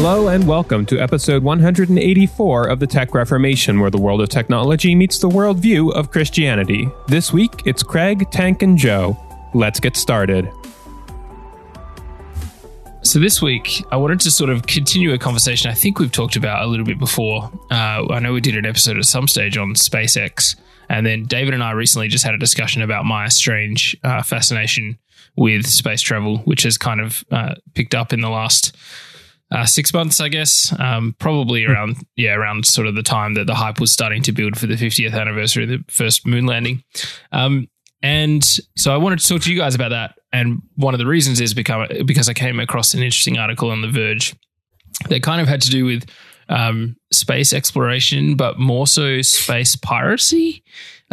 Hello and welcome to episode 184 of the Tech Reformation, where the world of technology meets the worldview of Christianity. This week, it's Craig, Tank, and Joe. Let's get started. So this week, I wanted to sort of continue a conversation I think we've talked about a little bit before. Uh, I know we did an episode at some stage on SpaceX, and then David and I recently just had a discussion about my strange uh, fascination with space travel, which has kind of uh, picked up in the last uh, six months, I guess. Um, probably around yeah, around sort of the time that the hype was starting to build for the 50th anniversary of the first moon landing. Um, and so I wanted to talk to you guys about that. And one of the reasons is because because I came across an interesting article on The Verge that kind of had to do with um, space exploration, but more so space piracy,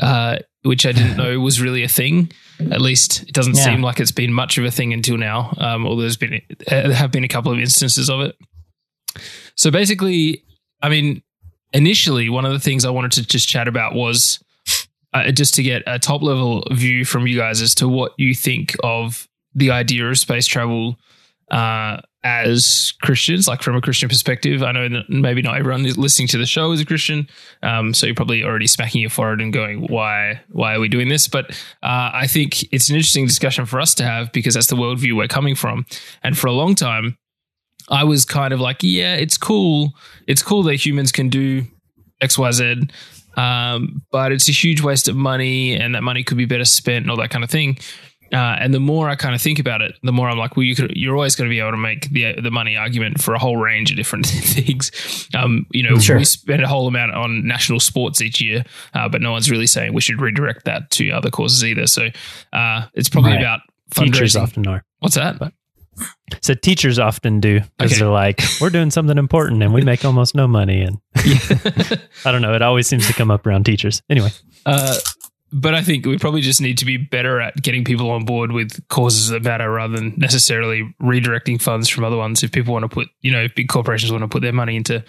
uh, which I didn't know was really a thing. At least it doesn't Yeah. seem like it's been much of a thing until now. Um, although there's been uh, there have been a couple of instances of it. So basically, I mean, initially one of the things I wanted to just chat about was uh, just to get a top level view from you guys as to what you think of the idea of space travel uh, as Christians, like from a Christian perspective. I know that maybe not everyone is listening to the show is a Christian, um, so you're probably already smacking your forehead and going, "Why? Why are we doing this?" But uh, I think it's an interesting discussion for us to have because that's the worldview we're coming from, and for a long time. I was kind of like, yeah, it's cool. It's cool that humans can do X, Y, Z, um, but it's a huge waste of money, and that money could be better spent, and all that kind of thing. Uh, and the more I kind of think about it, the more I'm like, well, you could, you're always going to be able to make the the money argument for a whole range of different things. Um, you know, Sure. we spend a whole amount on national sports each year, uh, but no one's really saying we should redirect that to other causes either. So uh, it's probably Right. about Teachers often are. What's that? So teachers often do because Okay. they're like, we're doing something important and we make almost no money. And I don't know, it always seems to come up around teachers. Anyway, Uh, but I think we probably just need to be better at getting people on board with causes that matter rather than necessarily redirecting funds from other ones. If people want to put, you know, if big corporations want to put their money into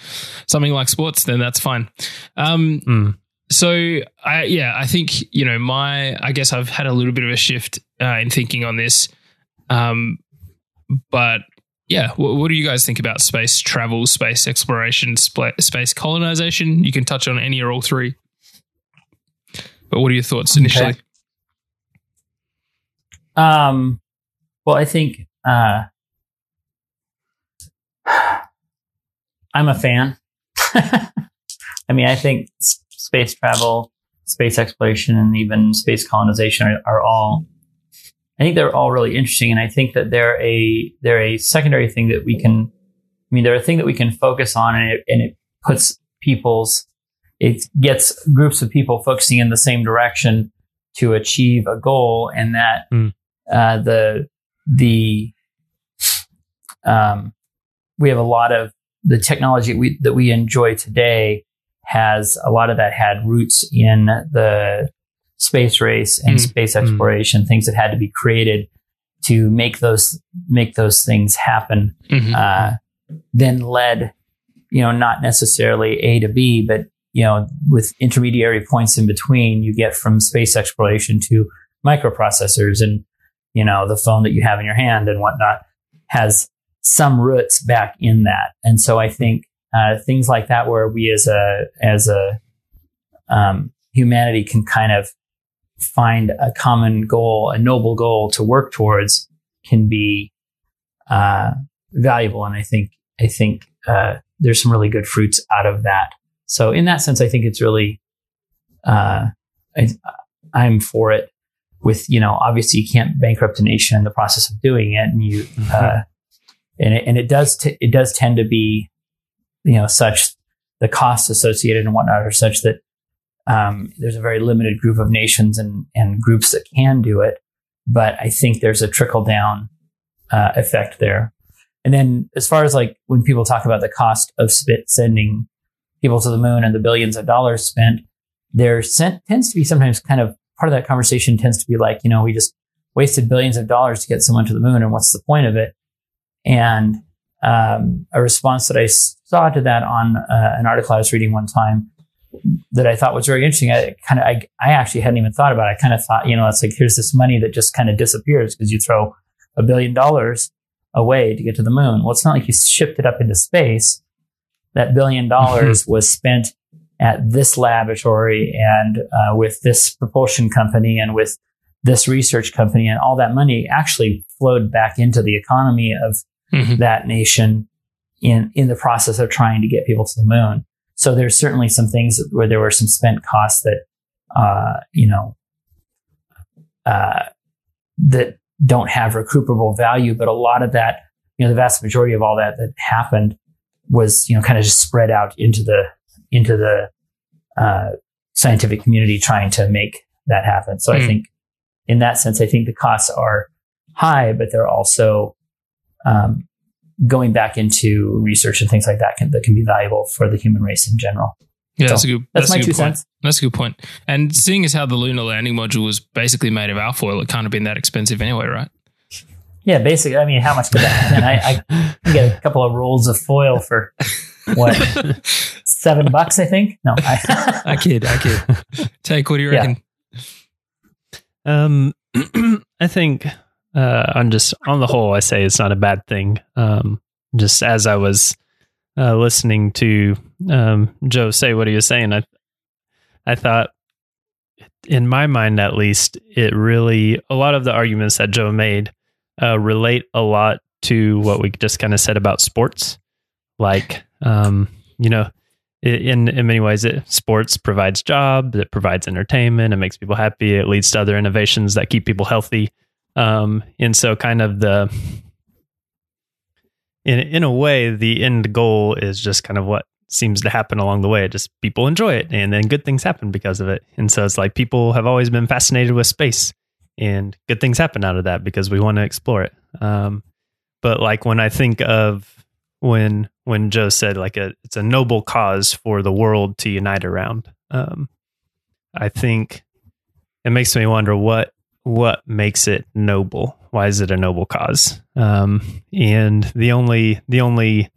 something like sports, then that's fine. Um, Mm. so I, yeah, I think, you know, my, I guess I've had a little bit of a shift uh, in thinking on this. Um, but yeah, what, what do you guys think about space travel, space exploration, spa- space colonization? You can touch on any or all three. But what are your thoughts initially? Okay. Um, well, I think uh, I'm a fan. I mean, I think space travel, space exploration, and even space colonization are, are all. I think they're all really interesting, and I think that they're a they're a secondary thing that we can. I mean, they're a thing that we can focus on, and it and it puts people's it gets groups of people focusing in the same direction to achieve a goal, and that Mm. uh, the the um, we have a lot of the technology we, that we enjoy today has a lot of that had roots in the space race and Mm. space Mm. exploration, things that had to be created to make those make those things happen Mhm. uh, then led, you know, not necessarily A to B, but you know, with intermediary points in between, you get from space exploration to microprocessors, and you know, the phone that you have in your hand and whatnot has some roots back in that. And so I think uh, things like that, where we as a as a um, humanity can kind of find a common goal, a noble goal to work towards, can be uh, valuable. And I think I think uh, there's some really good fruits out of that. So in that sense, I think it's really uh, I, I'm for it. With you know, obviously you can't bankrupt a nation in the process of doing it, and you uh, and it, and it does t- it does tend to be you know such the costs associated and whatnot are such that um, there's a very limited group of nations and and groups that can do it. But I think there's a trickle down uh, effect there. And then as far as like when people talk about the cost of spit sending people to the moon and the billions of dollars spent, there tends to be sometimes kind of part of that conversation tends to be like, you know, we just wasted billions of dollars to get someone to the moon and what's the point of it? And um, a response that I saw to that on uh, an article I was reading one time that I thought was very interesting. I kind of, I, I actually hadn't even thought about it. I kind of thought, you know, it's like, here's this money that just kind of disappears because you throw a billion dollars away to get to the moon. Well, it's not like you shipped it up into space. That billion dollars was spent at this laboratory and uh, with this propulsion company and with this research company, and all that money actually flowed back into the economy of Mhm. that nation in in the process of trying to get people to the moon. So there's certainly some things where there were some spent costs that uh, you know uh, that don't have recuperable value, but a lot of that, you know, the vast majority of all that that happened was you know kind of just spread out into the into the uh, scientific community trying to make that happen. So I Mm. think in that sense, I think the costs are high, but they're also um, going back into research and things like that can, that can be valuable for the human race in general. Yeah, So, that's a good. That's, That's, my a two good point. cents. That's a good point. And seeing as how the lunar landing module was basically made of alfoil, it can't have been that expensive anyway, right? Yeah, basically. I mean, how much could that? And I, I get a couple of rolls of foil for what seven bucks, I think. No, I, I kid, I kid. Take what do you Yeah. reckon? Um, I think uh, on just on the whole, I say it's not a bad thing. Um, just as I was uh, listening to um, Joe say what he was saying, I I thought, in my mind at least, it really a lot of the arguments that Joe made uh, relate a lot to what we just kind of said about sports, like um, you know. In in many ways, it sports provides jobs, it provides entertainment, it makes people happy, it leads to other innovations that keep people healthy. Um, and so, kind of the in in a way, the end goal is just kind of what seems to happen along the way. Just people enjoy it, and then good things happen because of it. And so, it's like people have always been fascinated with space, and good things happen out of that because we want to explore it. Um, but like when I think of when when Joe said like a it's a noble cause for the world to unite around. Um, I think it makes me wonder what what makes it noble. Why is it a noble cause? Um, and the only the only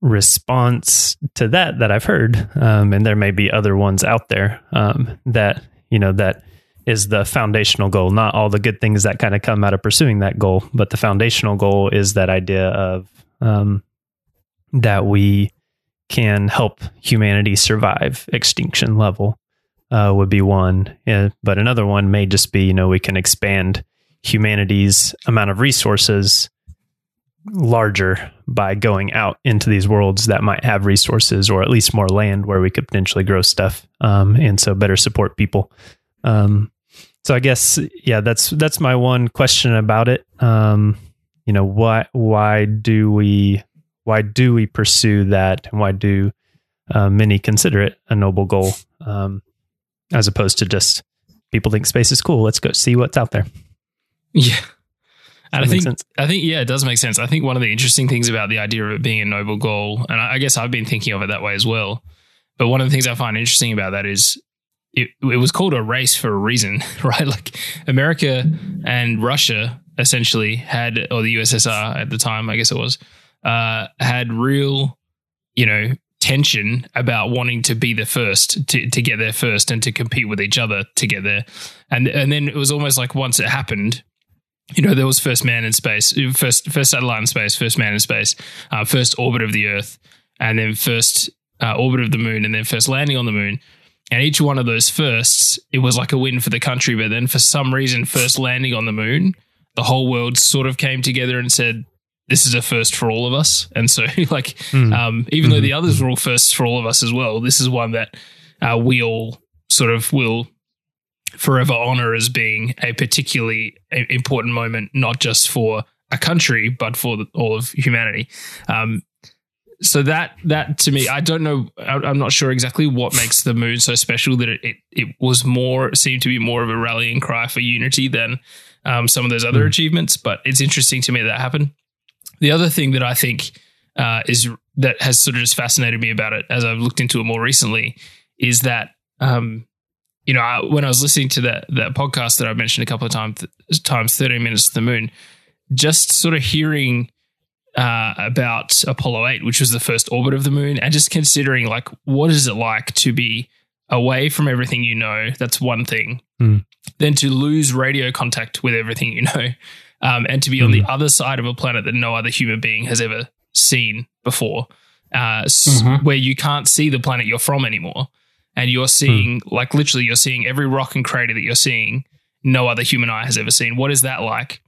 response to that that I've heard, um, and there may be other ones out there um, that you know that is the foundational goal. Not all the good things that kind of come out of pursuing that goal, but the foundational goal is that idea of um, that we can help humanity survive extinction level uh, would be one. Yeah, but another one may just be, you know, we can expand humanity's amount of resources larger by going out into these worlds that might have resources or at least more land where we could potentially grow stuff um, and so better support people. Um, so I guess yeah, that's that's my one question about it. Um, you know, why why do we why do we pursue that and why do uh, many consider it a noble goal um, as opposed to just people think space is cool let's go see what's out there Yeah. And I think sense. I think yeah, it does make sense. I think one of the interesting things about the idea of it being a noble goal, and I I guess I've been thinking of it that way as well. But one of the things I find interesting about that is it, it was called a race for a reason, right? Like America and Russia essentially had, or the USSR at the time, I guess it was, uh, had real, you know, tension about wanting to be the first to, to get there first and to compete with each other to get there. And and then it was almost like once it happened, you know, there was first man in space, first first satellite in space, first man in space, uh, first orbit of the Earth, and then first uh, orbit of the moon, and then first landing on the moon. And each one of those firsts, it was like a win for the country. But then for some reason, first landing on the moon, the whole world sort of came together and said, "This is a first for all of us." And so, like, Mm. um, even though the others were all firsts for all of us as well, this is one that uh, we all sort of will forever honor as being a particularly important moment, not just for a country, but for the, all of humanity. Um, so that that to me, I don't know. I'm not sure exactly what makes the moon so special that it it, it was more seemed to be more of a rallying cry for unity than um, some of those other Hmm. achievements. But it's interesting to me that happened. The other thing that I think uh, is that has sort of just fascinated me about it as I've looked into it more recently is that um, you know I, when I was listening to that that podcast that I mentioned a couple of times times 13 minutes to the moon just sort of hearing uh, about Apollo 8 which was the first orbit of the moon and just considering like what is it like to be away from everything you know, that's one thing. Hmm. Then to lose radio contact with everything you know, um, and to be on the other side of a planet that no other human being has ever seen before, uh, Mhm. where you can't see the planet you're from anymore. And you're seeing, like, literally, you're seeing every rock and crater that you're seeing, no other human eye has ever seen. What is that like?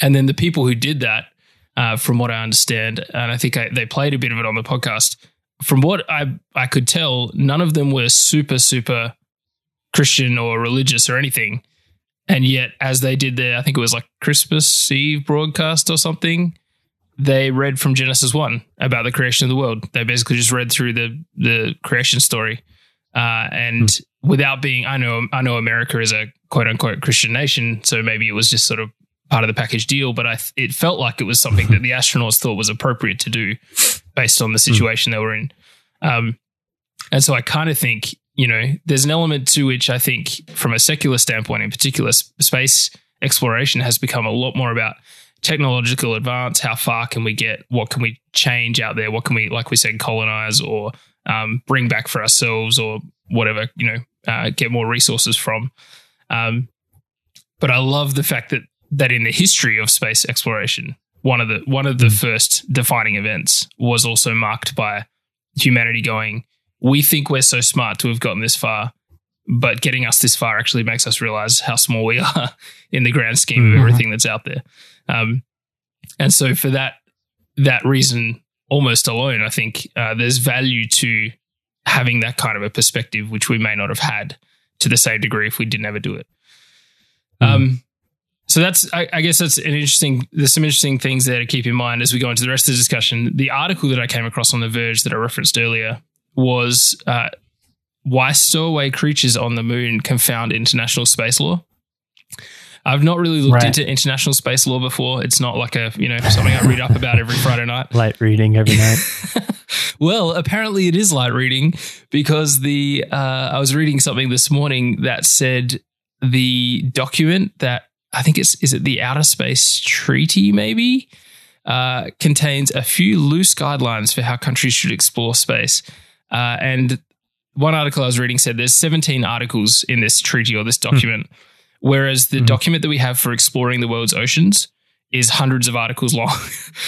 And then the people who did that, uh, from what I understand, and I think I, they played a bit of it on the podcast. From what I I could tell, none of them were super super Christian or religious or anything. And yet, as they did their, I think it was like Christmas Eve broadcast or something, they read from Genesis one about the creation of the world. They basically just read through the the creation story, uh, and without being, I know I know America is a quote unquote Christian nation, so maybe it was just sort of part of the package deal. But I, it felt like it was something that the astronauts thought was appropriate to do based on the situation they were in. Um, and so I kind of think, you know, there's an element to which I think, from a secular standpoint in particular, space exploration has become a lot more about technological advance. How far can we get? What can we change out there? What can we, like we said, colonize or um, bring back for ourselves or whatever, you know, uh, get more resources from. Um, but I love the fact that that in the history of space exploration, one of the one of the first defining events was also marked by humanity going, we think we're so smart to have gotten this far, but getting us this far actually makes us realize how small we are in the grand scheme of Mhm. everything that's out there. Um, and so for that that reason almost alone, I think uh, there's value to having that kind of a perspective, which we may not have had to the same degree if we didn't ever do it. Um, so that's, I, I guess that's an interesting, there's some interesting things there to keep in mind as we go into the rest of the discussion. The article that I came across on The Verge that I referenced earlier was uh, Why Stowaway Creatures on the Moon Confound International Space Law. I've not really looked Right. into international space law before. It's not like a, you know, something I read up about every Friday night. Light reading every night. well, apparently it is light reading because the uh, I was reading something this morning that said the document that I think it's is it the Outer Space Treaty maybe uh, contains a few loose guidelines for how countries should explore space. Uh, and one article I was reading said there's 17 articles in this treaty or this document, whereas the Hmm. document that we have for exploring the world's oceans is hundreds of articles long.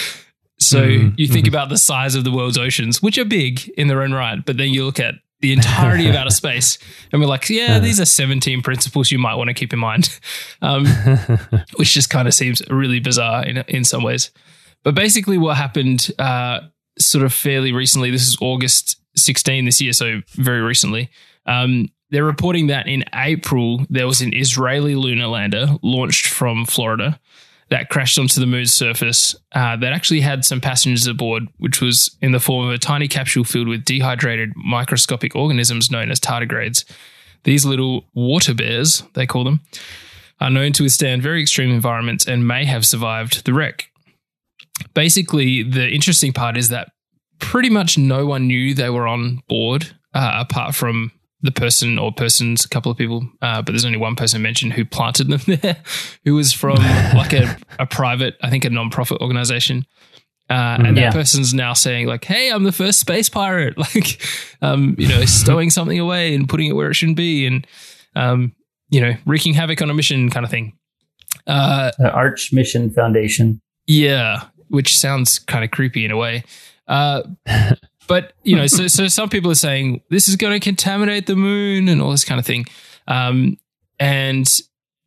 so Mhm, you think mhm. about the size of the world's oceans, which are big in their own right, but then you look at the entirety of outer space, and we're like, yeah, these are 17 principles you might want to keep in mind, um, which just kind of seems really bizarre in in some ways. But basically, what happened uh, sort of fairly recently, this is August 16 this year, so very recently. Um, they're reporting that in April, there was an Israeli lunar lander launched from Florida that crashed onto the moon's surface uh, that actually had some passengers aboard, which was in the form of a tiny capsule filled with dehydrated microscopic organisms known as tardigrades. These little water bears, they call them, are known to withstand very extreme environments and may have survived the wreck. Basically, the interesting part is that pretty much no one knew they were on board uh, apart from the person or persons, a couple of people, uh, but there's only one person mentioned who planted them there, who was from like a, a private, I think a non-profit organization. Uh, and Yeah. that person's now saying like, "Hey, I'm the first space pirate," like, um, you know, stowing something away and putting it where it shouldn't be, and um, you know, wreaking havoc on a mission, kind of thing. Uh, The Arch Mission Foundation. yeah, which sounds kind of creepy in a way. Uh, but you know, so so some people are saying this is going to contaminate the moon and all this kind of thing. Um, and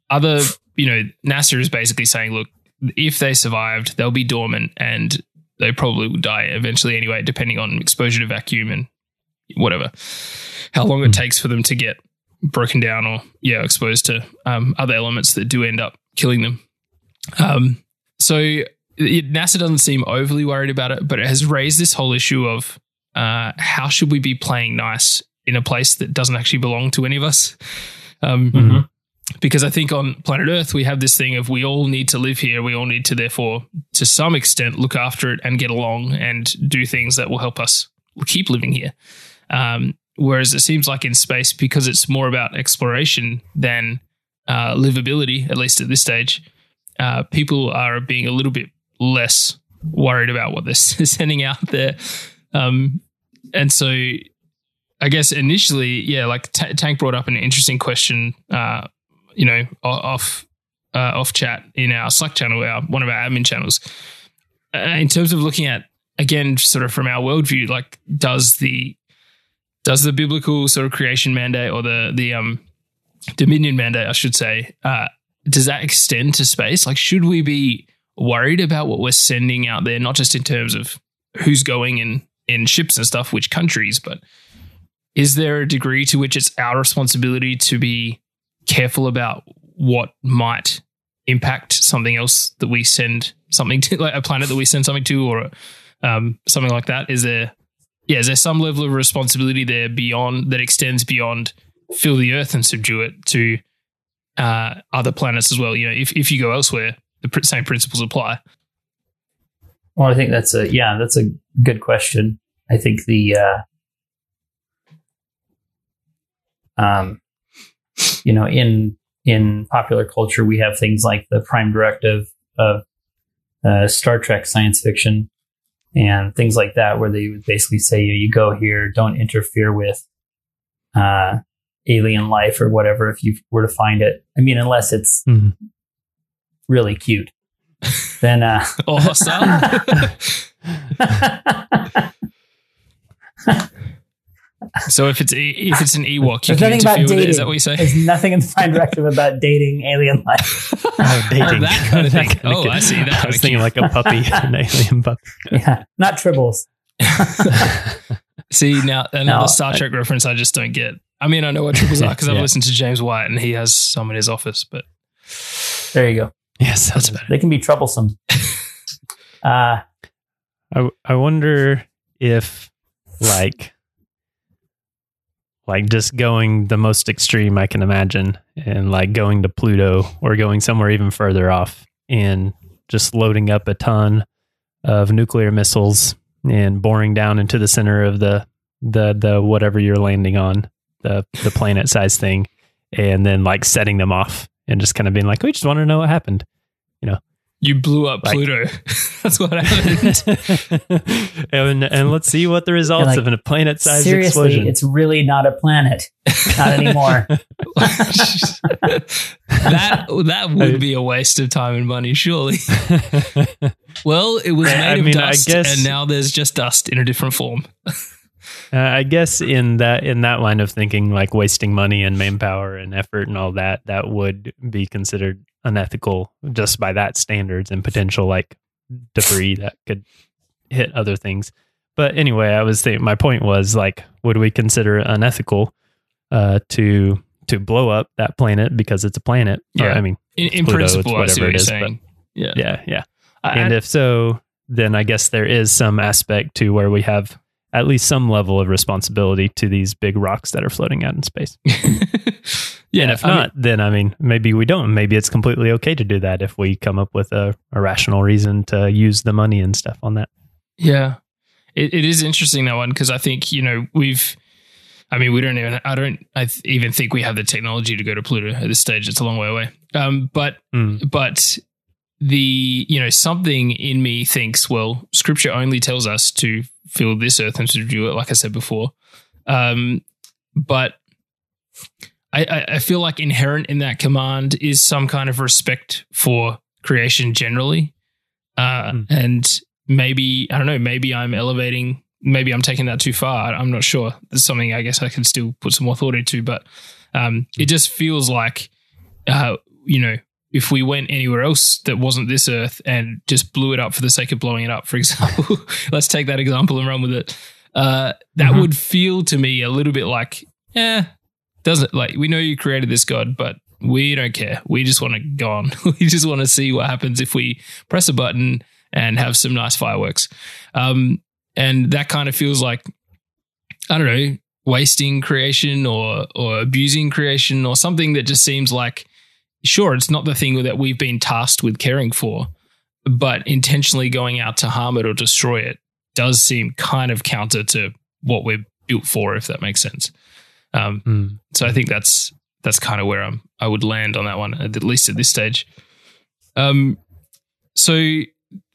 other, you know, NASA is basically saying, look, if they survived, they'll be dormant and they probably will die eventually anyway, depending on exposure to vacuum and whatever, how long it takes for them to get broken down or yeah, exposed to um, other elements that do end up killing them. Um, so it, NASA doesn't seem overly worried about it, but it has raised this whole issue of uh, how should we be playing nice in a place that doesn't actually belong to any of us? Um, Mhm. Because I think on planet Earth, we have this thing of we all need to live here. We all need to, therefore, to some extent, look after it and get along and do things that will help us keep living here. Um, whereas it seems like in space, because it's more about exploration than uh, livability, at least at this stage, uh, people are being a little bit less worried about what they're sending out there. Um, and so I guess initially, yeah, like T- Tank brought up an interesting question, uh, you know, off uh, off chat in our Slack channel, our one of our admin channels. Uh, in terms of looking at again, sort of from our worldview, like does the does the biblical sort of creation mandate or the the um dominion mandate, I should say, uh, does that extend to space? Like, should we be worried about what we're sending out there, not just in terms of who's going in in ships and stuff, which countries, but is there a degree to which it's our responsibility to be careful about what might impact something else that we send something to, like a planet that we send something to, or um, something like that? Is there, yeah, is there some level of responsibility there beyond that extends beyond fill the Earth and subdue it to uh, other planets as well? You know, if if you go elsewhere, the same principles apply. Well, I think that's a yeah, that's a good question. I think the uh, um, you know, in in popular culture, we have things like the Prime Directive of uh, Star Trek science fiction and things like that, where they would basically say, you, you go here, don't interfere with uh, alien life or whatever if you were to find it. I mean, unless it's Mhm. really cute, then uh, Or hostile. so if it's e- if it's an Ewok, you There's can nothing about interfere with it. Is that what you say? There's nothing in the Prime Directive about dating alien life. Oh, dating. that kind of thing. Oh. I see. That I was thinking like a puppy, an alien puppy. Yeah, not tribbles. See now another No, Star I- Trek reference I just don't get. I mean, I know what tribbles are because I've Yeah. listened to James White and he has some in his office, but There you go. Yes, that's about it. They can be troublesome. Uh, I I wonder if like like just going the most extreme I can imagine and like going to Pluto or going somewhere even further off and just loading up a ton of nuclear missiles and boring down into the center of the the the whatever you're landing on the the planet size thing and then like setting them off and just kind of being like we just want to know what happened you know, you blew up Like- Pluto. that's what happened. and and let's see what the results like, of a planet sized explosion. it's really not a planet. Not anymore. that that would be a waste of time and money, surely. Well, it was made I of mean, I dust, guess- and now there's just dust in a different form. Uh, I guess in that in that line of thinking, like wasting money and manpower and effort and all that, that would be considered unethical just by that standards and potential like debris that could hit other things. But anyway, I was thinking my point was like, would we consider it unethical uh, to to blow up that planet because it's a planet? Or, Yeah. I mean, In, in Pluto, it's principle, I whatever what it is, saying. Yeah. yeah, yeah. I- and if so, then I guess there is some aspect to where we have at least some level of responsibility to these big rocks that are floating out in space. yeah, and if I mean- not, then I mean, maybe we don't. Maybe it's completely okay to do that if we come up with a, a rational reason to use the money and stuff on that. Yeah, it, it is interesting that one because I think you know we've. I mean, we don't even. I don't. I th- even think we have the technology to go to Pluto at this stage. It's a long way away. Um, but Mm. but the you know something in me thinks well, Scripture only tells us to fill this earth and to do it, like I said before. Um, but I, I, feel like inherent in that command is some kind of respect for creation generally, uh, Mm. and maybe I don't know. Maybe I'm elevating. Maybe I'm taking that too far. I'm not sure. There's something I guess I can still put some more thought into, but um, it just feels like, uh, you know, if we went anywhere else that wasn't this Earth and just blew it up for the sake of blowing it up, for example, let's take that example and run with it. Uh, that Mhm. would feel to me a little bit like, eh, doesn't like we know you created this God, but we don't care. We just want to go on. we just want to see what happens if we press a button and have some nice fireworks. Um, and that kind of feels like I don't know, wasting creation or or abusing creation or something that just seems like sure, it's not the thing that we've been tasked with caring for, but intentionally going out to harm it or destroy it does seem kind of counter to what we're built for, if that makes sense. Um, Mm. so I think that's that's kind of where I'm I would land on that one at least at this stage. Um, so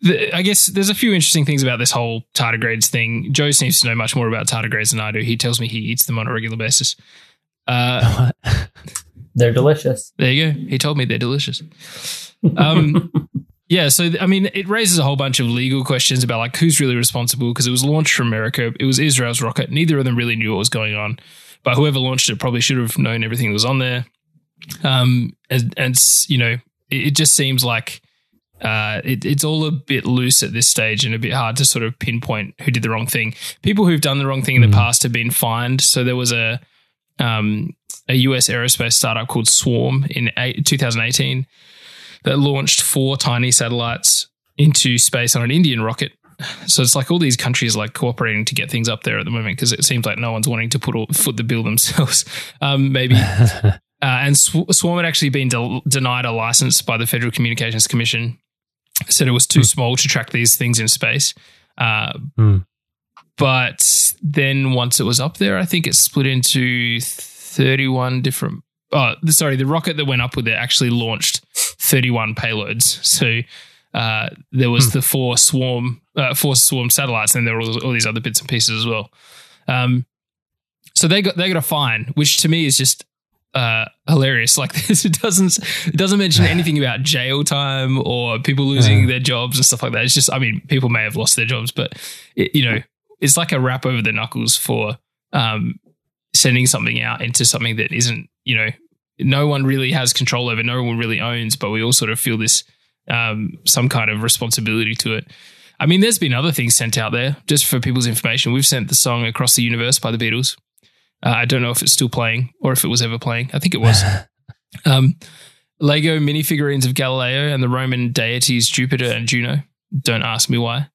the, I guess there's a few interesting things about this whole tardigrades thing. Joe seems to know much more about tardigrades than I do. He tells me he eats them on a regular basis. Uh, They're delicious. there you go. He told me they're delicious. Um, yeah, so I mean, it raises a whole bunch of legal questions about like who's really responsible because it was launched from America. It was Israel's rocket. Neither of them really knew what was going on, but whoever launched it probably should have known everything that was on there. Um, and, and you know, it, it just seems like uh, it, it's all a bit loose at this stage and a bit hard to sort of pinpoint who did the wrong thing. People who've done the wrong thing in the Mhm. past have been fined. So there was a um, a US aerospace startup called Swarm in eight, 2018 that launched four tiny satellites into space on an Indian rocket. So it's like all these countries like cooperating to get things up there at the moment because it seems like no one's wanting to put all, foot the bill themselves. Um, maybe uh, and Sw- Swarm had actually been de- denied a license by the Federal Communications Commission. Said it was too small to track these things in space. Uh, Hmm. But then once it was up there, I think it split into 31 different. Oh, sorry, the rocket that went up with it actually launched 31 payloads. So uh, there was the four swarm, uh, four swarm satellites, and there were all, all these other bits and pieces as well. Um, so they got they got a fine, which to me is just uh, hilarious. Like this, it doesn't it doesn't mention anything about jail time or people losing Uh. their jobs and stuff like that. It's just, I mean, people may have lost their jobs, but it, you know, it's like a rap over the knuckles for um, sending something out into something that isn't, you know, no one really has control over, no one really owns, but we all sort of feel this um, some kind of responsibility to it. I mean, there's been other things sent out there just for people's information. We've sent the song "Across the Universe" by the Beatles. Uh, I don't know if it's still playing or if it was ever playing. I think it was. Um, Lego minifigurines of Galileo and the Roman deities Jupiter and Juno. Don't ask me why.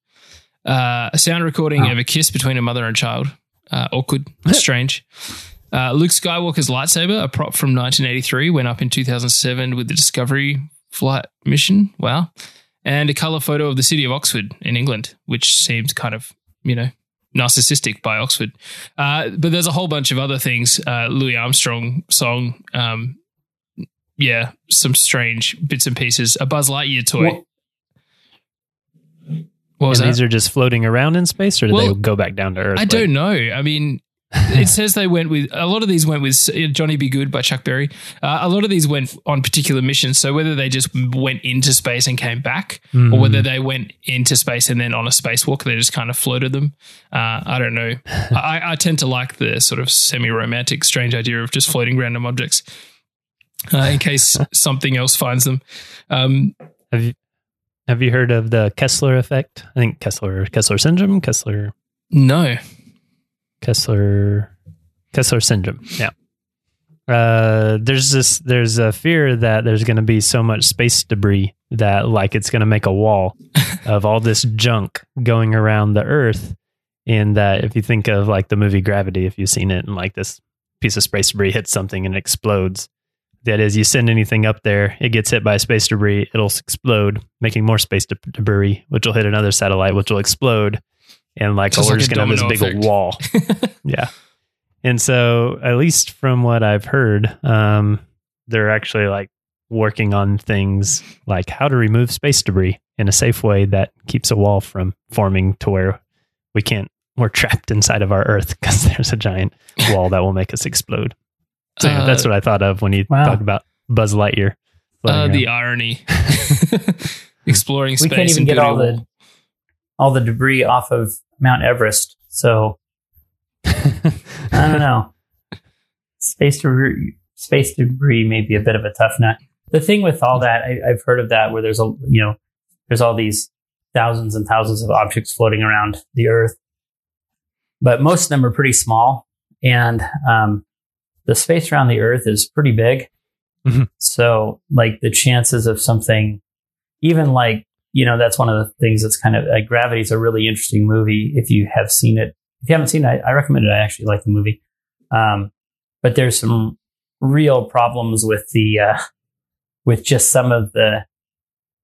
Uh, a sound recording Wow. of a kiss between a mother and child. Uh, awkward, strange. Uh, Luke Skywalker's lightsaber, a prop from 1983, went up in 2007 with the Discovery flight mission. Wow. And a color photo of the city of Oxford in England, which seems kind of, you know, narcissistic by Oxford. Uh, but there's a whole bunch of other things. Uh, Louis Armstrong song. Um, yeah, some strange bits and pieces. A Buzz Lightyear toy. Well- what was and that? these are just floating around in space, or do Well, they go back down to Earth? I don't know. I mean, it says they went with a lot of these went with uh, Johnny B. Goode by Chuck Berry. Uh, a lot of these went on particular missions. So whether they just went into space and came back, Hmm. or whether they went into space and then on a spacewalk, they just kind of floated them. Uh, I don't know. I, I tend to like the sort of semi-romantic, strange idea of just floating random objects. Uh, in case something else finds them, um, Have you have you heard of the Kessler effect? I think Kessler Kessler syndrome, Kessler no. Kessler Kessler syndrome. Yeah. Uh, there's this there's a fear that there's going to be so much space debris that like it's going to make a wall of all this junk going around the earth and that if you think of like the movie gravity if you've seen it and like this piece of space debris hits something and it explodes that is you send anything up there it gets hit by space debris it'll explode making more space de- debris which will hit another satellite which will explode and like oh, we're like just gonna have this big effect. wall. Yeah. And so at least from what i've heard um they're actually like working on things like how to remove space debris in a safe way that keeps a wall from forming to where we can't we're trapped inside of our earth because there's a giant wall that will make us explode so yeah, Uh, that's what i thought of when you Wow. talk about buzz lightyear Uh, the irony. Exploring space. we space. can't even and get all building a the all the debris off of Mount Everest. So I don't know. Space debris, space debris may be a bit of a tough nut. The thing with all that, I, I've heard of that where there's a you know there's all these thousands and thousands of objects floating around the Earth, but most of them are pretty small, and um, the space around the Earth is pretty big. Mhm. So, like the chances of something, even like you know, that's one of the things that's kind of like Gravity is a really interesting movie. If you have seen it, if you haven't seen it, I, I recommend it. I actually like the movie. Um, but there's some real problems with the, uh, with just some of the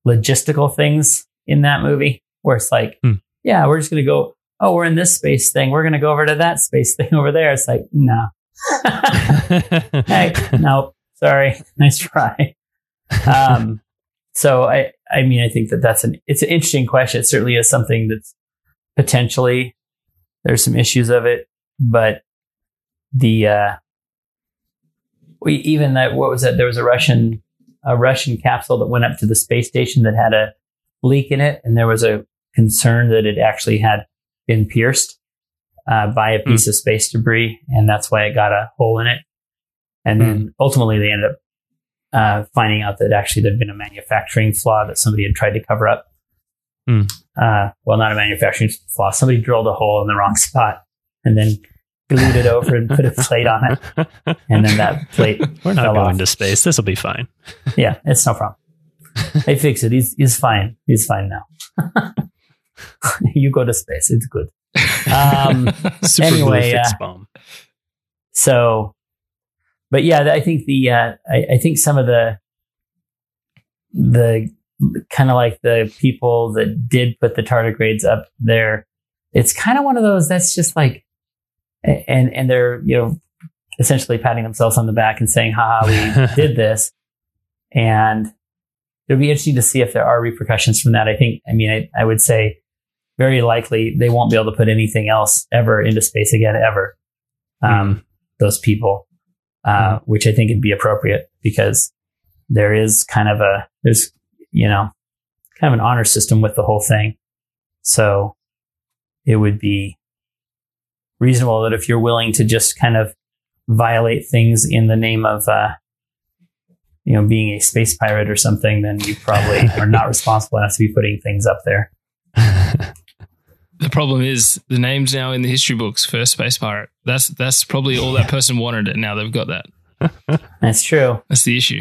logistical things in that movie where it's like, Hmm. yeah, we're just going to go, oh, we're in this space thing. We're going to go over to that space thing over there. It's like, no. hey, no, sorry. Nice try. Um, so I, I mean, I think that that's an, it's an interesting question. It certainly is something that's potentially there's some issues of it, but the, uh, we even that, what was that? There was a Russian, a Russian capsule that went up to the space station that had a leak in it. And there was a concern that it actually had been pierced, uh, by a piece mm. of space debris. And that's why it got a hole in it. And then mm. ultimately they ended up uh, finding out that actually there'd been a manufacturing flaw that somebody had tried to cover up. Mm. Uh, well, not a manufacturing flaw. Somebody drilled a hole in the wrong spot and then glued it over and put a plate on it. And then that plate. We're not going off. to space. This will be fine. yeah, it's no problem. They fix it. He's, he's fine. He's fine now. you go to space. It's good. Um, anyway, uh, so but yeah, I think the uh, I, I, think some of the the kind of like the people that did put the tardigrades up there, it's kind of one of those that's just like, and and they're you know essentially patting themselves on the back and saying, "Ha, we did this," and it'll be interesting to see if there are repercussions from that. I think, I mean, I, I would say very likely they won't be able to put anything else ever into space again, ever. Um, mm. Those people uh, mm-hmm. which I think would be appropriate because there is kind of a there's you know kind of an honor system with the whole thing. So it would be reasonable that if you're willing to just kind of violate things in the name of uh, you know being a space pirate or something, then you probably are not responsible enough to be putting things up there. The problem is the name's now in the history books First Space Pirate. That's that's probably all that person wanted, and now they've got that. That's true. That's the issue.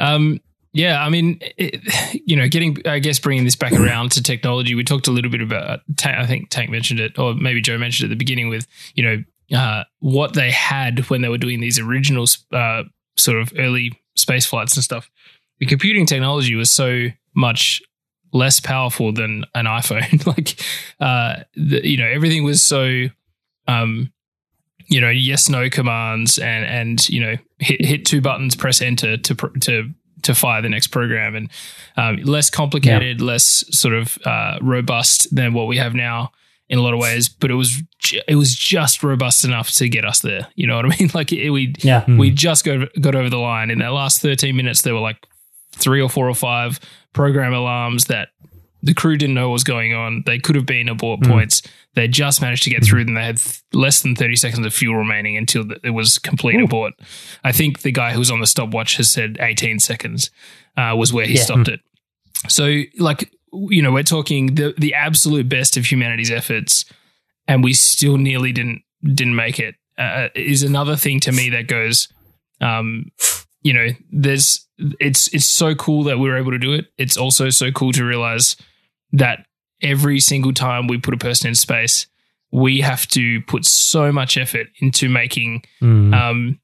Um, yeah, I mean, it, you know, getting, I guess, bringing this back around to technology. We talked a little bit about. I think Tank mentioned it, or maybe Joe mentioned it at the beginning with, you know, uh, what they had when they were doing these original uh, sort of early space flights and stuff. The computing technology was so much less powerful than an iPhone. like, uh, the, you know, everything was so, um, you know, yes, no commands and, and, you know, hit, hit two buttons, press enter to, to, to fire the next program and, um, less complicated, yeah. less sort of, uh, robust than what we have now in a lot of ways, but it was, it was just robust enough to get us there. You know what I mean? Like it, we, yeah. we just got, got over the line in that last 13 minutes. There were like three or four or five program alarms that the crew didn't know what was going on. They could have been abort mm. points. They just managed to get through them. They had th- less than 30 seconds of fuel remaining until it was complete Ooh. abort. I think the guy who was on the stopwatch has said 18 seconds uh, was where he yeah. stopped it. So, like, you know, we're talking the, the absolute best of humanity's efforts, and we still nearly didn't didn't make it. Uh, is another thing to me that goes, um, you know, there's it's it's so cool that we were able to do it. It's also so cool to realize that every single time we put a person in space, we have to put so much effort into making mm. um,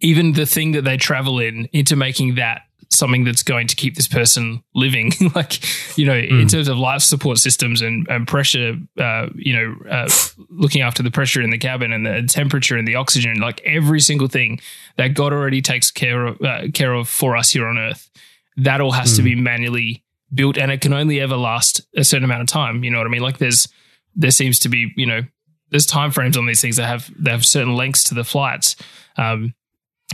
even the thing that they travel in into making that something that's going to keep this person living. like, you know, mm. in terms of life support systems and, and pressure, uh, you know, uh, looking after the pressure in the cabin and the temperature and the oxygen, like every single thing that God already takes care of, uh, care of for us here on Earth, that all has mm. to be manually built, and it can only ever last a certain amount of time. You know what I mean? Like, there's there seems to be, you know, there's time frames on these things that have they have certain lengths to the flights. Um,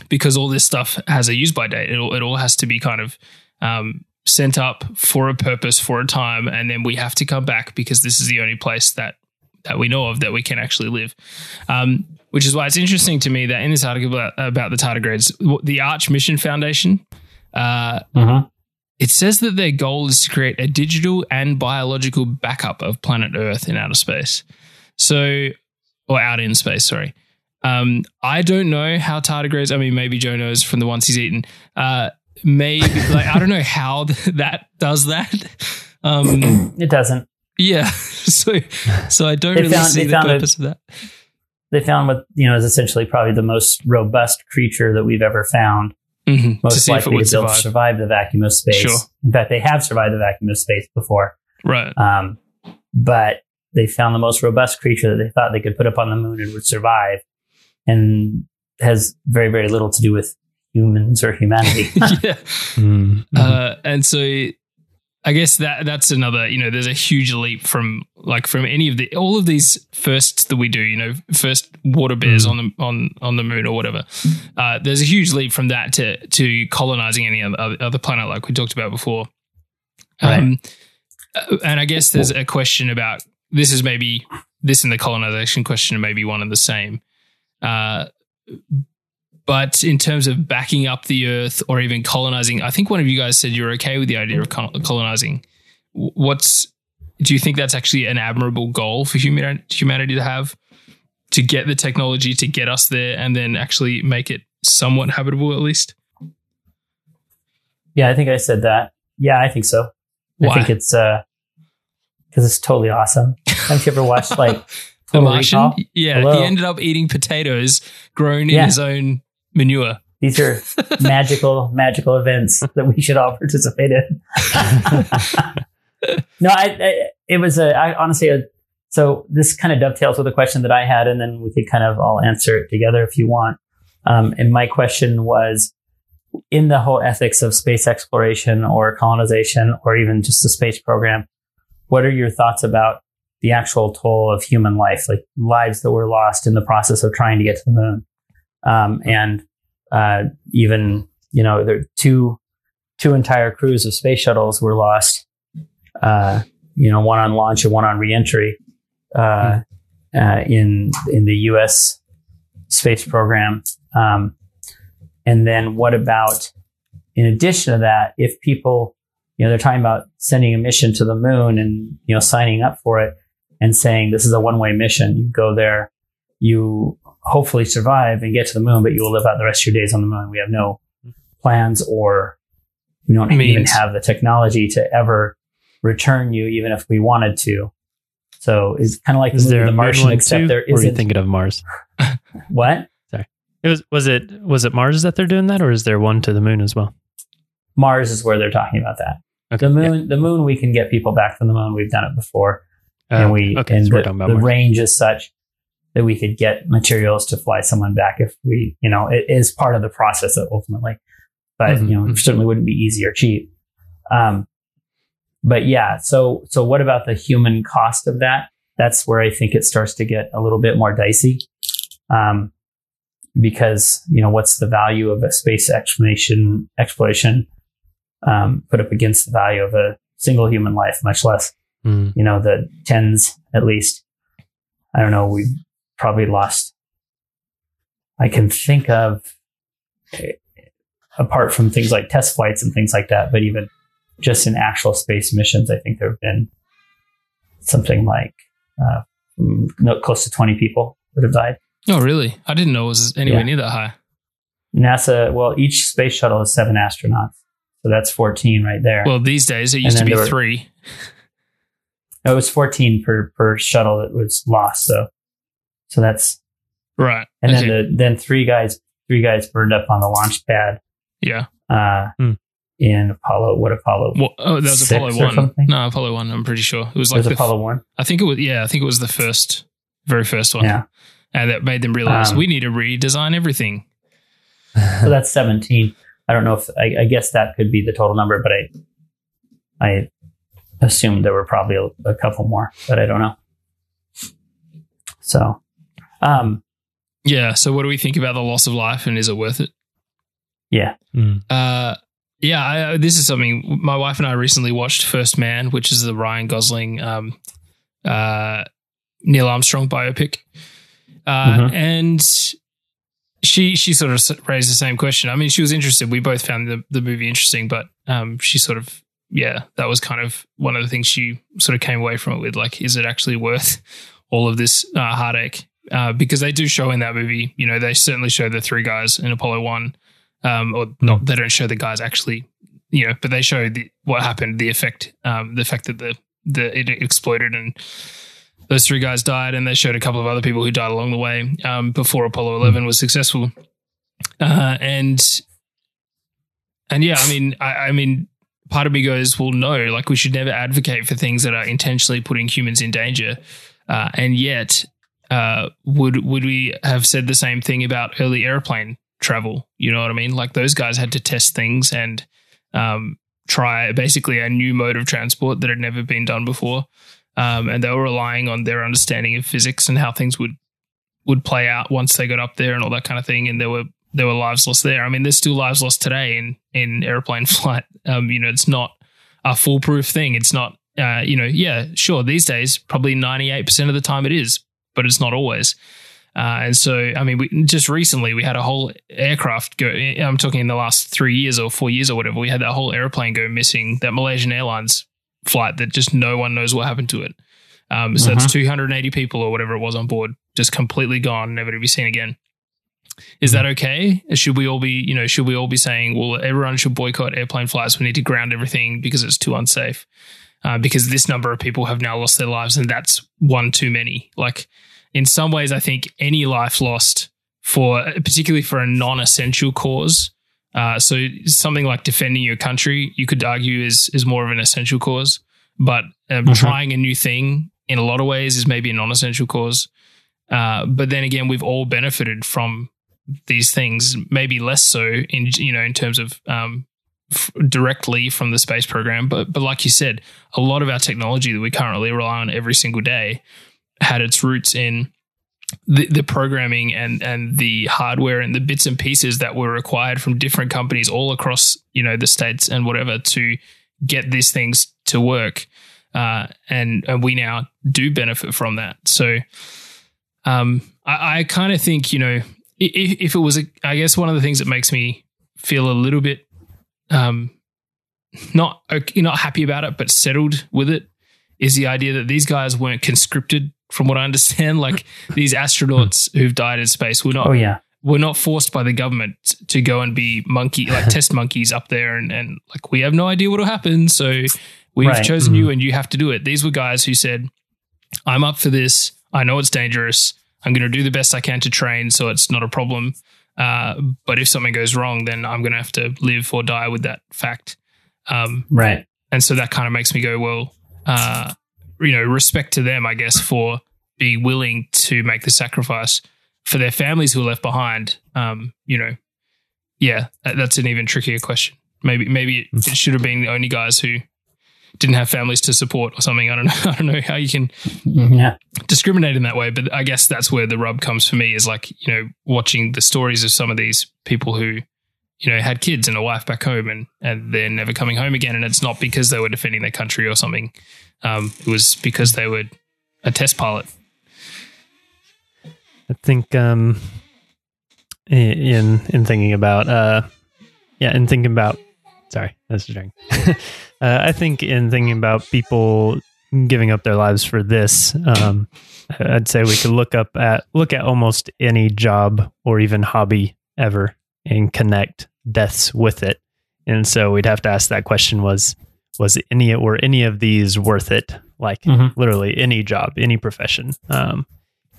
because all this stuff has a use by date. It all, it all has to be kind of um, sent up for a purpose for a time, and then we have to come back because this is the only place that that we know of that we can actually live. Um, which is why it's interesting to me that in this article about, about the tardigrades, the Arch Mission Foundation, uh, uh-huh. it says that their goal is to create a digital and biological backup of planet Earth in outer space. So, or out in space, sorry. Um, I don't know how tardigrades. I mean, maybe Joe knows from the ones he's eaten. Uh, maybe like I don't know how that does that. Um, it doesn't. Yeah. So so I don't they really found, see the purpose a, of that. They found what you know is essentially probably the most robust creature that we've ever found. Mm-hmm. Most likely to be able survive. survive the vacuum of space. Sure. In fact, they have survived the vacuum of space before. Right. Um, but they found the most robust creature that they thought they could put up on the moon and would survive and has very, very little to do with humans or humanity. yeah. Mm, mhm. Uh, and so I guess that that's another, you know, there's a huge leap from like from any of the all of these firsts that we do, you know, first water bears Mm. on the on on the moon or whatever. Uh, there's a huge leap from that to to colonizing any other other planet like we talked about before. Um, uh, and I guess there's a question about this is maybe this and the colonization question are maybe one and the same. Uh, but in terms of backing up the earth or even colonizing, I think one of you guys said you're okay with the idea of colonizing. What's do you think that's actually an admirable goal for human, humanity to have to get the technology to get us there and then actually make it somewhat habitable at least? yeah, I think I said that. Yeah, I think so. I think it's uh because it's totally awesome. Haven't you ever watched like The Martian? Recall? Yeah, Hello? he ended up eating potatoes grown in his own manure. These are magical, magical events that we should all participate in. no, I, I it was a I honestly a, so this kind of dovetails with a question that I had, and then we could kind of all answer it together if you want. Um, and my question was in the whole ethics of space exploration or colonization or even just the space program, what are your thoughts about the actual toll of human life, like lives that were lost in the process of trying to get to the moon? Um, and uh, even, you know, there two, two entire crews of space shuttles were lost, uh, you know, one on launch and one on reentry, uh, uh, in, in the U.S. space program. Um, and then what about, in addition to that, if people, you know, they're talking about sending a mission to the moon and, you know, signing up for it and saying this is a one way mission. You go there, you hopefully survive and get to the moon, but you will live out the rest of your days on the moon. We have no plans or we don't even have the technology to ever return you, even if we wanted to. So it's kind of like the, Is The a Martian, except too? there Or are you thinking of Mars? what? It was was it was it Mars that they're doing that, or is there one to the moon as well? Mars is where they're talking about that. Okay, The yeah. moon, the moon, we can get people back from the moon. We've done it before, And we okay, and so the, the range is such that we could get materials to fly someone back if we, you know, it is part of the process ultimately. But Mhm, you know, it mhm. certainly wouldn't be easy or cheap. Um, but yeah, so so what about the human cost of that? That's where I think it starts to get a little bit more dicey. Um, because you know what's the value of a space exploration exploration um, put up against the value of a single human life, much less Mm. you know the tens at least. I don't know. We've probably lost. I can think of eh, apart from things like test flights and things like that, but even just in actual space missions, I think there have been something like uh, close to twenty people that have died. Oh, really? I didn't know it was anywhere Yeah. near that high. NASA, well, each space shuttle has seven astronauts. So that's 14 right there. Well, these days it used to be were- three. No, it was 14 per, per shuttle that was lost. So, so that's, Right. and okay. then the, then three guys, three guys burned up on the launch pad, yeah. uh, Hmm. in Apollo, what Apollo? Well, oh, that was Six Apollo 1. No, Apollo 1, I'm pretty sure. It was It like was the, Apollo 1. I think it was, yeah, I think it was the first, very first one. Yeah. And that made them realize Um, we need to redesign everything. So that's 17. I don't know if, I, I guess that could be the total number, but I, I assumed there were probably a, a couple more, but I don't know. So, um, Yeah. So, what do we think about the loss of life and is it worth it? yeah. Mm. Uh, yeah, I, I- this is something my wife and I recently watched First Man, which is the Ryan Gosling, um, uh, Neil Armstrong biopic, uh, Mhm. and she she sort of raised the same question. I mean, she was interested. We both found the the movie interesting, but um, she sort of yeah, that was kind of one of the things she sort of came away from it with. Like, is it actually worth all of this uh, heartache? Uh, because they do show in that movie, you know, they certainly show the three guys in Apollo One um, or not. They don't show the guys actually, you know, but they show the what happened, the effect, um, the fact that the the it exploded and those three guys died, and they showed a couple of other people who died along the way um, before Apollo Eleven was successful, uh, and and yeah, I mean, I, I mean, part of me goes, well, no, like we should never advocate for things that are intentionally putting humans in danger, uh, and yet uh, would would we have said the same thing about early airplane travel. You know what I mean? Like those guys had to test things and um, try basically a new mode of transport that had never been done before. Um, and they were relying on their understanding of physics and how things would would play out once they got up there and all that kind of thing. And there were there were lives lost there. I mean, there's still lives lost today in in airplane flight. Um, you know, it's not a foolproof thing. It's not. Uh, you know, yeah, sure. These days, probably 98% of the time it is, but it's not always. Uh, and so, I mean, we just recently we had a whole aircraft go. I'm talking in the last three years or four years or whatever. We had that whole airplane go missing. That Malaysian Airlines flight that just no one knows what happened to it. Um, so it's 280 people or whatever it was on board, just completely gone, never to be seen again. Is that okay? Should we all be, you know, should we all be saying, well, everyone should boycott airplane flights? We need to ground everything because it's too unsafe. Uh, because this number of people have now lost their lives, and that's one too many. Like, in some ways, I think any life lost for, particularly for a non-essential cause, uh, so something like defending your country, you could argue is is more of an essential cause, but um, mm-hmm. trying a new thing in a lot of ways is maybe a non-essential cause. Uh, but then again, we've all benefited from these things, maybe less so in you know in terms of um, f- directly from the space program. But but like you said, a lot of our technology that we currently rely on every single day had its roots in the, the programming and and the hardware and the bits and pieces that were required from different companies all across you know the states and whatever to get these things to work uh, and and we now do benefit from that so um, I, I kind of think you know if, if it was a, I guess one of the things that makes me feel a little bit um, not okay, not happy about it but settled with it is the idea that these guys weren't conscripted from what I understand. Like these astronauts who've died in space were not. Oh yeah. We're not forced by the government to go and be monkey like test monkeys up there and, and like we have no idea what'll happen. So we've right. chosen mm-hmm. you and you have to do it. These were guys who said, I'm up for this. I know it's dangerous. I'm going to do the best I can to train so it's not a problem. Uh, but if something goes wrong, then I'm going to have to live or die with that fact. Um, right. And so that kind of makes me go, well, uh, you know, respect to them, I guess, for being willing to make the sacrifice for their families who are left behind. Um, you know, yeah, that's an even trickier question. Maybe, maybe it should have been the only guys who didn't have families to support or something. I don't know. I don't know how you can yeah. Discriminate in that way, but I guess that's where the rub comes for me is like, you know, watching the stories of some of these people who, you know, had kids and a wife back home and, and they're never coming home again. And it's not because they were defending their country or something. Um, it was because they were a test pilot. I think um, in in thinking about uh, yeah, in thinking about sorry, that's a drink. uh, I think in thinking about people giving up their lives for this, um, I'd say we could look up at look at almost any job or even hobby ever and connect deaths with it. And so we'd have to ask that question: Was was any were any of these worth it? Like mm-hmm. literally any job, any profession. Um,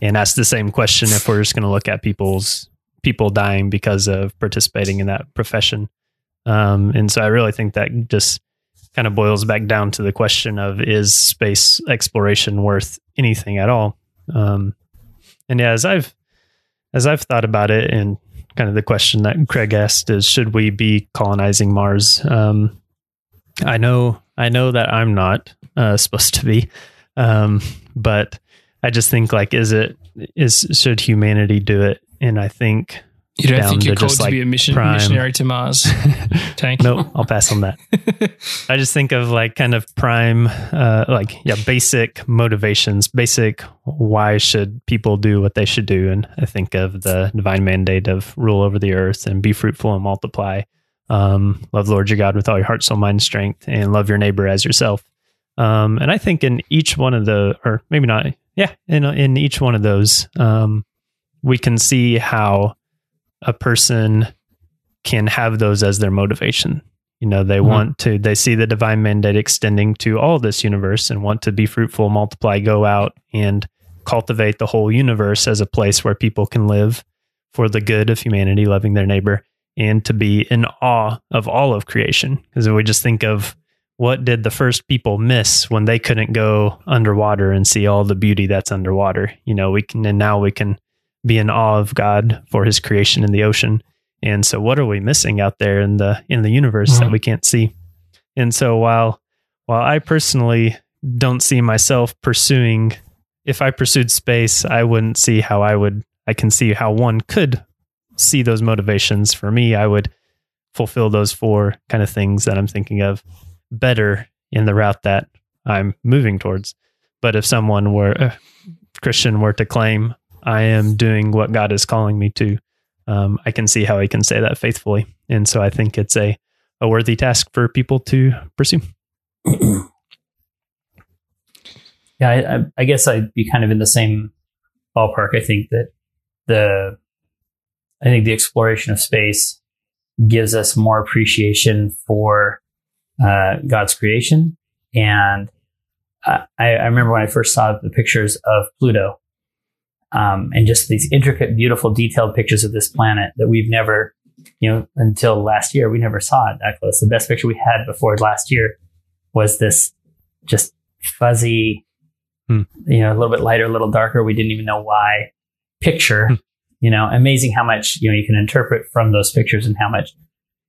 and ask the same question if we're just going to look at people's people dying because of participating in that profession. Um, and so I really think that just kind of boils back down to the question of is space exploration worth anything at all? Um, and yeah, as I've as I've thought about it, and kind of the question that Craig asked is, should we be colonizing Mars? Um, I know, I know that I'm not uh, supposed to be, um, but I just think like, is it is should humanity do it? And I think you don't think you're called to like be a mission, missionary to Mars? Tank? no, I'll pass on that. I just think of like kind of prime, uh, like yeah, basic motivations, basic why should people do what they should do, and I think of the divine mandate of rule over the earth and be fruitful and multiply. Um, love Lord your God with all your heart, soul, mind, strength, and love your neighbor as yourself. Um, and I think in each one of the, or maybe not, yeah, in in each one of those, um, we can see how a person can have those as their motivation. You know, they mm-hmm. want to, they see the divine mandate extending to all this universe and want to be fruitful, multiply, go out and cultivate the whole universe as a place where people can live for the good of humanity, loving their neighbor and to be in awe of all of creation. Because if we just think of what did the first people miss when they couldn't go underwater and see all the beauty that's underwater, you know, we can, and now we can be in awe of God for his creation in the ocean. And so what are we missing out there in the in the universe Mhm. that we can't see? And so while while I personally don't see myself pursuing if I pursued space, I wouldn't see how I would I can see how one could see those motivations. For me, I would fulfill those four kind of things that I'm thinking of better in the route that I'm moving towards. But if someone were a Christian were to claim I am doing what God is calling me to, um, I can see how he can say that faithfully. And so I think it's a, a worthy task for people to pursue. yeah, I, I, I guess I'd be kind of in the same ballpark. I think that the, I think the exploration of space gives us more appreciation for uh, God's creation. And I, I remember when I first saw the pictures of Pluto, um, and just these intricate, beautiful, detailed pictures of this planet that we've never, you know, until last year, we never saw it that close. The best picture we had before last year was this just fuzzy, Hmm. you know, a little bit lighter, a little darker. We didn't even know why picture, Hmm. you know, amazing how much, you know, you can interpret from those pictures and how much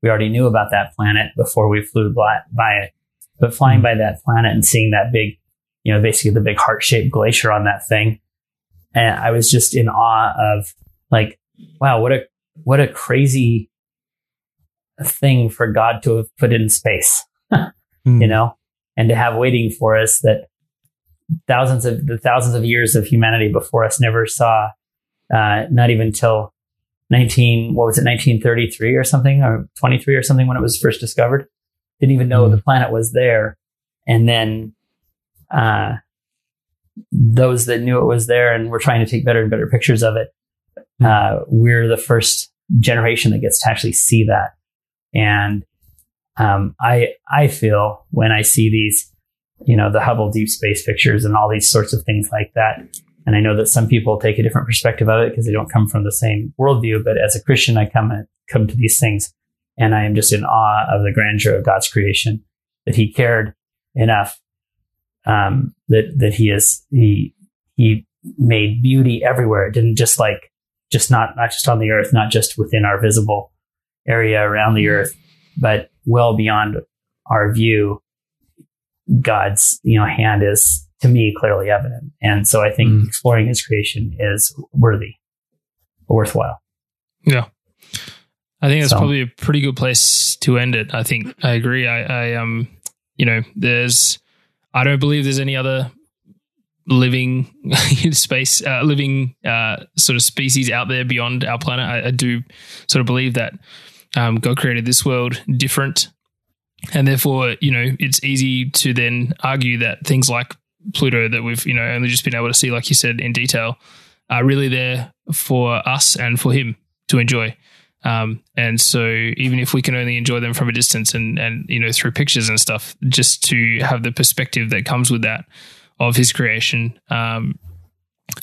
we already knew about that planet before we flew by, it. But flying Hmm. by that planet and seeing that big, you know, basically the big heart shaped glacier on that thing. And I was just in awe of like, wow, what a, what a crazy thing for God to have put in space Hmm. you know, and to have waiting for us that thousands of the thousands of years of humanity before us never saw, uh, not even till 19, what was it, 1933 or something, or 23 or something when it was first discovered. Didn't even know Mm. the planet was there. And then, uh, those that knew it was there and were trying to take better and better pictures of it, uh, we're the first generation that gets to actually see that. And um, I I feel when I see these, you know, the Hubble deep space pictures and all these sorts of things like that, and I know that some people take a different perspective of it because they don't come from the same worldview. But as a Christian, I come come to these things, and I am just in awe of the grandeur of God's creation that He cared enough um, that that He is He He made beauty everywhere. It didn't just like just not not just on the earth, not just within our visible area around the earth, but well beyond our view. God's you know hand is to me clearly evident, and so I think Mm. exploring His creation is worthy, worthwhile. Yeah. I think that's So- probably a pretty good place to end it. I think I agree. I, I um you know, there's I don't believe there's any other living space uh, living uh, sort of species out there beyond our planet. I, I do sort of believe that um, God created this world different. And therefore, you know, it's easy to then argue that things like Pluto that we've, you know, only just been able to see, like you said, in detail, are really there for us and for him to enjoy. Um, and so even if we can only enjoy them from a distance and, and, you know, through pictures and stuff, just to have the perspective that comes with that of his creation, um,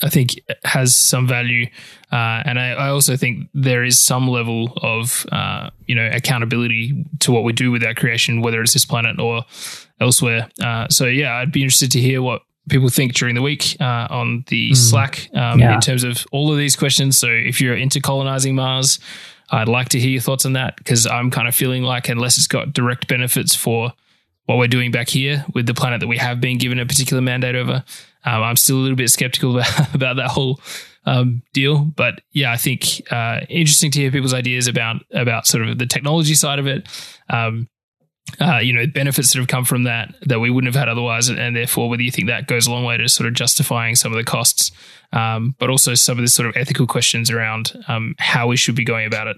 I think has some value. Uh, and I, I also think there is some level of, uh, you know, accountability to what we do with our creation, whether it's this planet or elsewhere. Uh, so yeah, I'd be interested to hear what people think during the week uh, on the Mm. Slack um, Yeah. in terms of all of these questions. So if you're into colonizing Mars, I'd like to hear your thoughts on that because I'm kind of feeling like unless it's got direct benefits for what we're doing back here with the planet that we have been given a particular mandate over, um, I'm still a little bit skeptical about, that whole um, deal. But yeah, I think uh, interesting to hear people's ideas about about sort of the technology side of it. Um, uh, you know, benefits that have come from that that we wouldn't have had otherwise, and, and therefore whether you think that goes a long way to sort of justifying some of the costs, um, but also some of the sort of ethical questions around um, how we should be going about it,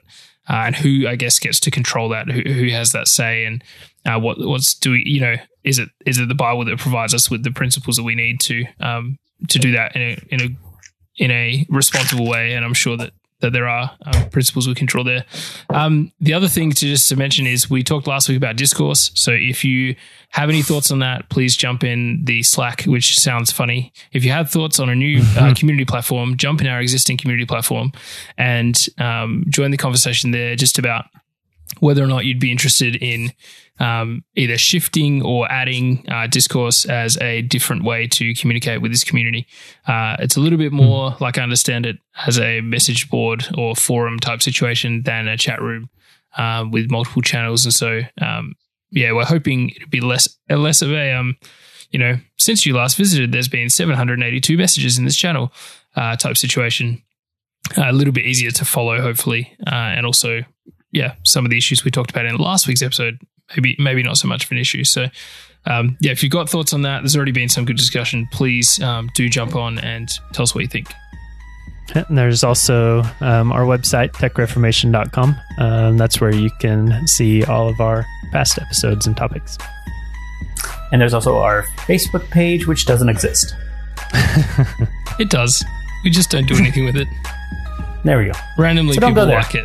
uh, and who I guess gets to control that, who, who has that say, and uh, what what's do we, you know is it is it the Bible that provides us with the principles that we need to um, to do that in a in a in a responsible way, and I'm sure that that there are um, principles we control there. Um, the other thing to just to mention is we talked last week about discourse. So if you have any thoughts on that, please jump in the Slack, which sounds funny. If you have thoughts on a new uh, community platform, jump in our existing community platform and um, join the conversation there just about whether or not you'd be interested in um, either shifting or adding uh, discourse as a different way to communicate with this community. Uh, it's a little bit more, mm. like I understand it, as a message board or forum type situation than a chat room uh, with multiple channels. And so, um, yeah, we're hoping it'll be less less of a um, you know, since you last visited, there's been 782 messages in this channel uh, type situation. Uh, a little bit easier to follow, hopefully, uh, and also, yeah, some of the issues we talked about in last week's episode, maybe maybe not so much of an issue. So, um, yeah, if you've got thoughts on that, there's already been some good discussion. Please um, do jump on and tell us what you think. And there's also um, our website, techreformation.com. Um, that's where you can see all of our past episodes and topics. And there's also our Facebook page, which doesn't exist. it does. We just don't do anything with it. There we go. Randomly, so people like it.